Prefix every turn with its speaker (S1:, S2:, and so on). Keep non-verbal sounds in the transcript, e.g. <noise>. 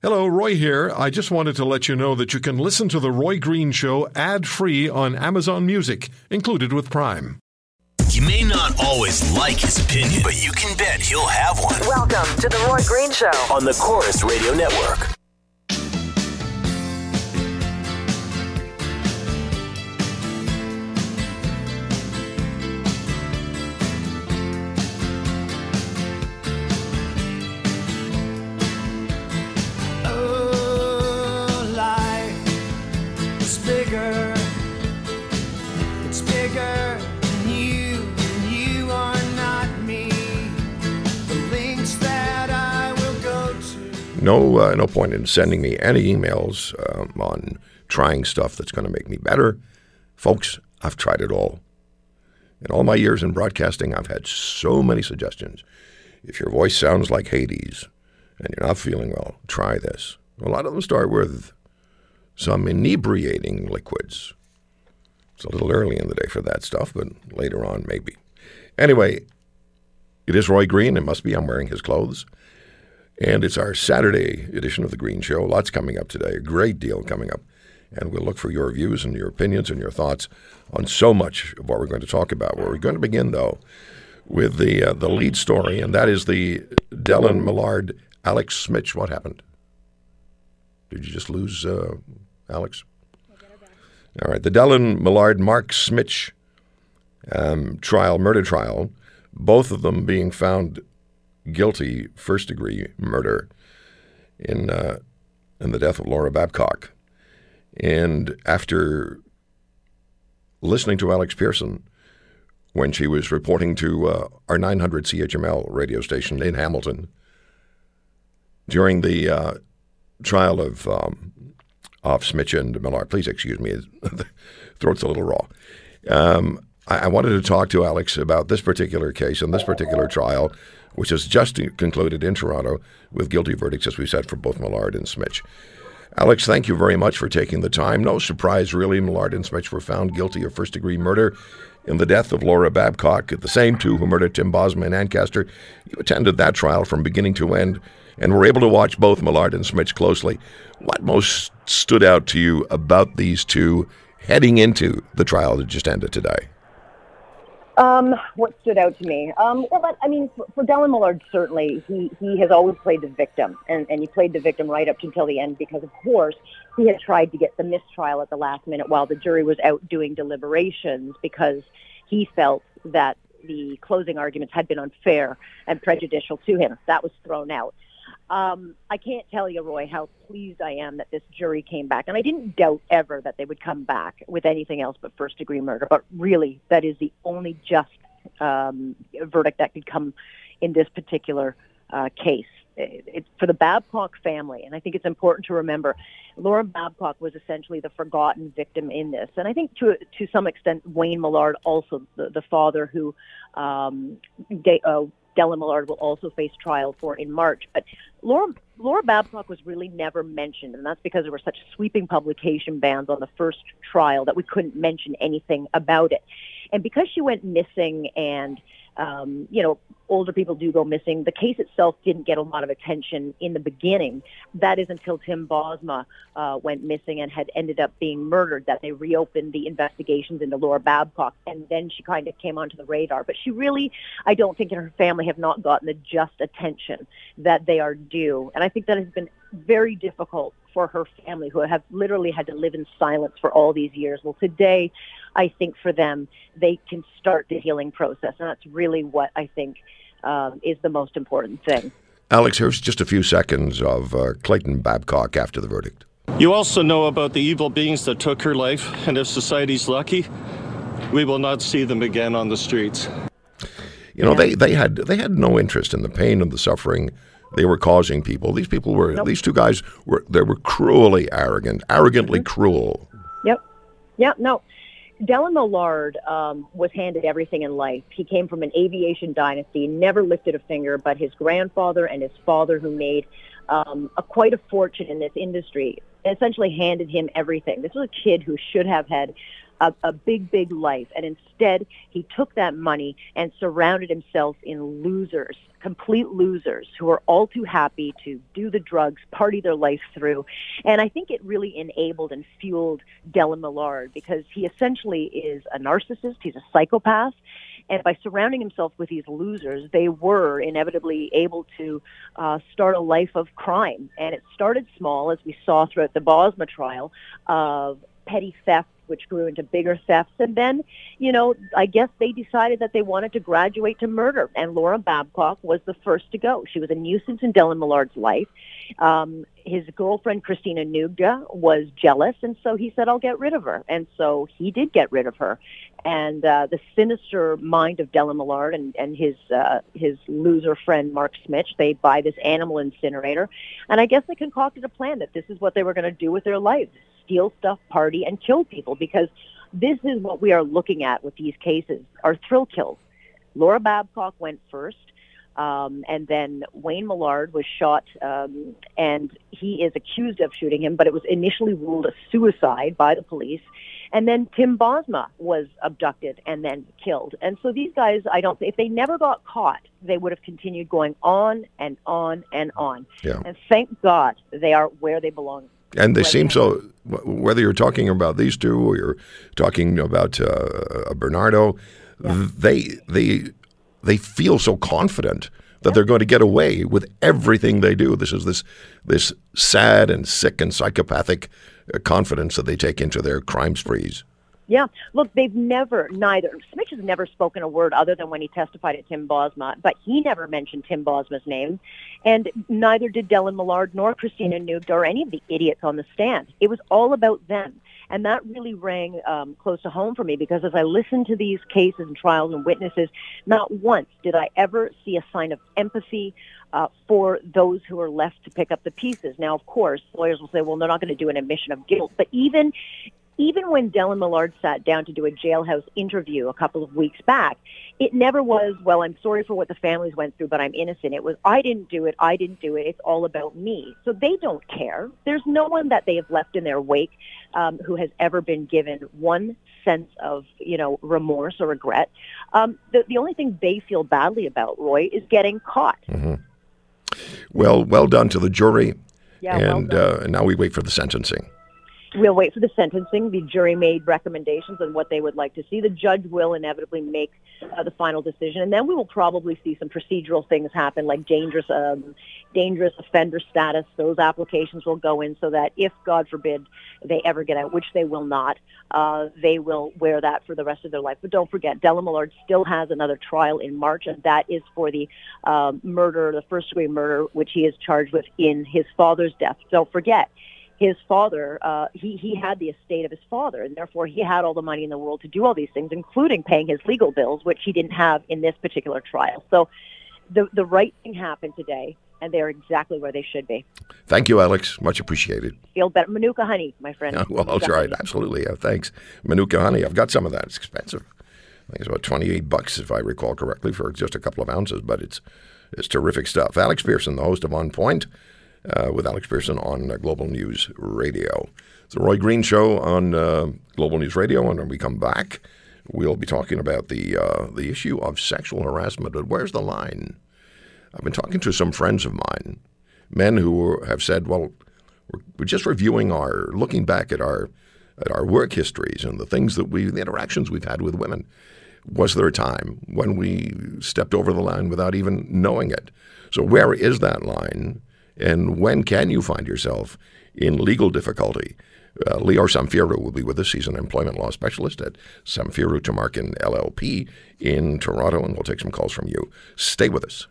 S1: Hello, Roy here. I just wanted to let you know that you can listen to The Roy Green Show ad free on Amazon Music, included with Prime.
S2: You may not always like his opinion, but you can bet he'll have one.
S3: Welcome to The Roy Green Show.
S2: On the Corus Radio Network.
S4: Bigger. It's bigger than you, and you are not me. The links that I will go to.
S5: No, uh, no point in sending me any emails um, on trying stuff that's going to make me better. Folks, I've tried it all. In all my years in broadcasting, I've had so many suggestions. If your voice sounds like Hades and you're not feeling well, try this. A lot of them start with some inebriating liquids. It's a little early in the day for that stuff, but later on, maybe. Anyway, it is Roy Green. It must be I'm wearing his clothes. And it's our Saturday edition of The Green Show. Lots coming up today, a great deal coming up. And we'll look for your views and your opinions and your thoughts on so much of what we're going to talk about. Where we're going to begin, though, with the uh, the lead story, and that is the Dellen Millard Alex Smich. What happened? Did you just lose uh, Alex? All right, the Dellen Millard Mark Smich um, trial, murder trial, both of them being found guilty, first degree murder in uh, in the death of Laura Babcock. And after listening to Alex Pearson when she was reporting to uh, our 900 CHML radio station in Hamilton during the uh, trial of um, of Smich and Millard, please excuse me, <laughs> throat's a little raw. Um, I, I wanted to talk to Alex about this particular case and this particular trial, which has just concluded in Toronto with guilty verdicts, as we said, for both Millard and Smich. Alex, thank you very much for taking the time. No surprise, really, Millard and Smich were found guilty of first degree murder in the death of Laura Babcock, the same two who murdered Tim Bosma in Ancaster. You attended that trial from beginning to end and we were able to watch both Millard and Smich closely. What most stood out to you about these two heading into the trial that just ended today?
S6: Um, what stood out to me? Um, well, but, I mean, for, for Dellen Millard, certainly he, he has always played the victim, and, and he played the victim right up until the end because, of course, he had tried to get the mistrial at the last minute while the jury was out doing deliberations because he felt that the closing arguments had been unfair and prejudicial to him. That was thrown out. Um, I can't tell you, Roy, how pleased I am that this jury came back. And I didn't doubt ever that they would come back with anything else but first degree murder. But really, that is the only just um, verdict that could come in this particular uh, case. It, it, for the Babcock family, and I think it's important to remember, Laura Babcock was essentially the forgotten victim in this, and I think to to some extent Wayne Millard also the, the father who um, de, uh, Dellen Millard will also face trial for in March. But Laura, Laura Babcock was really never mentioned, and that's because there were such sweeping publication bans on the first trial that we couldn't mention anything about it. And because she went missing and um, you know, older people do go missing. The case itself didn't get a lot of attention in the beginning. That is until Tim Bosma uh, went missing and had ended up being murdered that they reopened the investigations into Laura Babcock, and then she kind of came onto the radar. But she really, I don't think, and her family have not gotten the just attention that they are due, and I think that has been very difficult for her family who have literally had to live in silence for all these years. Well, today, I think for them, they can start the healing process. And that's really what I think um, is the most important thing.
S5: Alex, here's just a few seconds of uh, Clayton Babcock after the verdict.
S7: You also know about the evil beings that took her life, and if society's lucky, we will not see them again on the streets.
S5: You know, they, they had they had no interest in the pain and the suffering they were causing people. These people were
S6: Nope.
S5: these two guys were they were cruelly arrogant, arrogantly cruel.
S6: Yep. Yep. no. Dellen Millard um, was handed everything in life. He came from an aviation dynasty, never lifted a finger, but his grandfather and his father, who made um, a, quite a fortune in this industry, essentially handed him everything. This was a kid who should have had a, a big, big life. And instead, he took that money and surrounded himself in losers, complete losers who are all too happy to do the drugs, party their life through. And I think it really enabled and fueled Dellen Millard because he essentially is a narcissist. He's a psychopath. And by surrounding himself with these losers, they were inevitably able to uh, start a life of crime. And it started small, as we saw throughout the Bosma trial, of petty theft which grew into bigger thefts. And then, you know, I guess they decided that they wanted to graduate to murder. And Laura Babcock was the first to go. She was a nuisance in Dellen Millard's life. Um, his girlfriend, Christina Noudga, was jealous. And so he said, I'll get rid of her. And so he did get rid of her. And uh, the sinister mind of Dellen Millard and, and his, uh, his loser friend, Mark Smich, they buy this animal incinerator. And I guess they concocted a plan that this is what they were going to do with their lives steal stuff, party, and kill people because this is what we are looking at with these cases are thrill kills. Laura Babcock went first. Um, and then Wayne Millard was shot, um, and he is accused of shooting him, but it was initially ruled a suicide by the police. And then Tim Bosma was abducted and then killed. And so these guys, I don't, if they never got caught, they would have continued going on and on and on.
S5: Yeah.
S6: And thank God they are where they belong
S5: And they seem so, whether you're talking about these two or you're talking about uh, Bernardo, they, they, they feel so confident that they're going to get away with everything they do. This is this, this sad and sick and psychopathic uh, confidence that they take into their crime sprees.
S6: Yeah. Look, they've never, neither, Smith has never spoken a word other than when he testified at Tim Bosma, but he never mentioned Tim Bosma's name. And neither did Dellen Millard nor Christina Nugent or any of the idiots on the stand. It was all about them. And that really rang um, close to home for me because as I listened to these cases and trials and witnesses, not once did I ever see a sign of empathy uh, for those who are left to pick up the pieces. Now, of course, lawyers will say, well, they're not going to do an admission of guilt. But even even when Dellen Millard sat down to do a jailhouse interview a couple of weeks back, it never was, well, I'm sorry for what the families went through, but I'm innocent. It was, I didn't do it. I didn't do it. It's all about me. So they don't care. There's no one that they have left in their wake um, who has ever been given one sense of, you know, remorse or regret. Um, the, the only thing they feel badly about, Roy, is getting caught.
S5: Well, well done to the jury.
S6: Yeah, well
S5: and
S6: done.
S5: uh, now we wait for the sentencing.
S6: We'll wait for the sentencing. The jury made recommendations on what they would like to see. The judge will inevitably make uh, the final decision, and then we will probably see some procedural things happen, like dangerous, um, dangerous offender status. Those applications will go in so that if, God forbid, they ever get out, which they will not, uh, they will wear that for the rest of their life. But don't forget, Dellen Millard still has another trial in March, and that is for the um, murder, the first degree murder, which he is charged with in his father's death. Don't forget his father, uh, he, he had the estate of his father, and therefore he had all the money in the world to do all these things, including paying his legal bills, which he didn't have in this particular trial. So the, the right thing happened today, and they're exactly where they should be.
S5: Thank you, Alex. Much appreciated.
S6: Feel better. Manuka honey, my friend.
S5: Yeah, <laughs> well,
S6: Manuka
S5: right.
S6: honey.
S5: Absolutely. Yeah, thanks. Manuka honey. I've got some of that. It's expensive. I think it's about 28 bucks, if I recall correctly, for just a couple of ounces, but it's it's terrific stuff. Alex Pearson, the host of On Point, uh, with Alex Pearson on uh, Global News Radio. It's the Roy Green Show on uh, Global News Radio, and when we come back, we'll be talking about the uh, the issue of sexual harassment. But where's the line? I've been talking to some friends of mine, men who have said, "Well, we're, we're just reviewing our, looking back at our, at our work histories and the things that we, the interactions we've had with women. Was there a time when we stepped over the line without even knowing it? So where is that line, and when can you find yourself in legal difficulty?" Uh, Lior Samfiru will be with us. He's an employment law specialist at Samfiru Tamarkin LLP in Toronto, and we'll take some calls from you. Stay with us.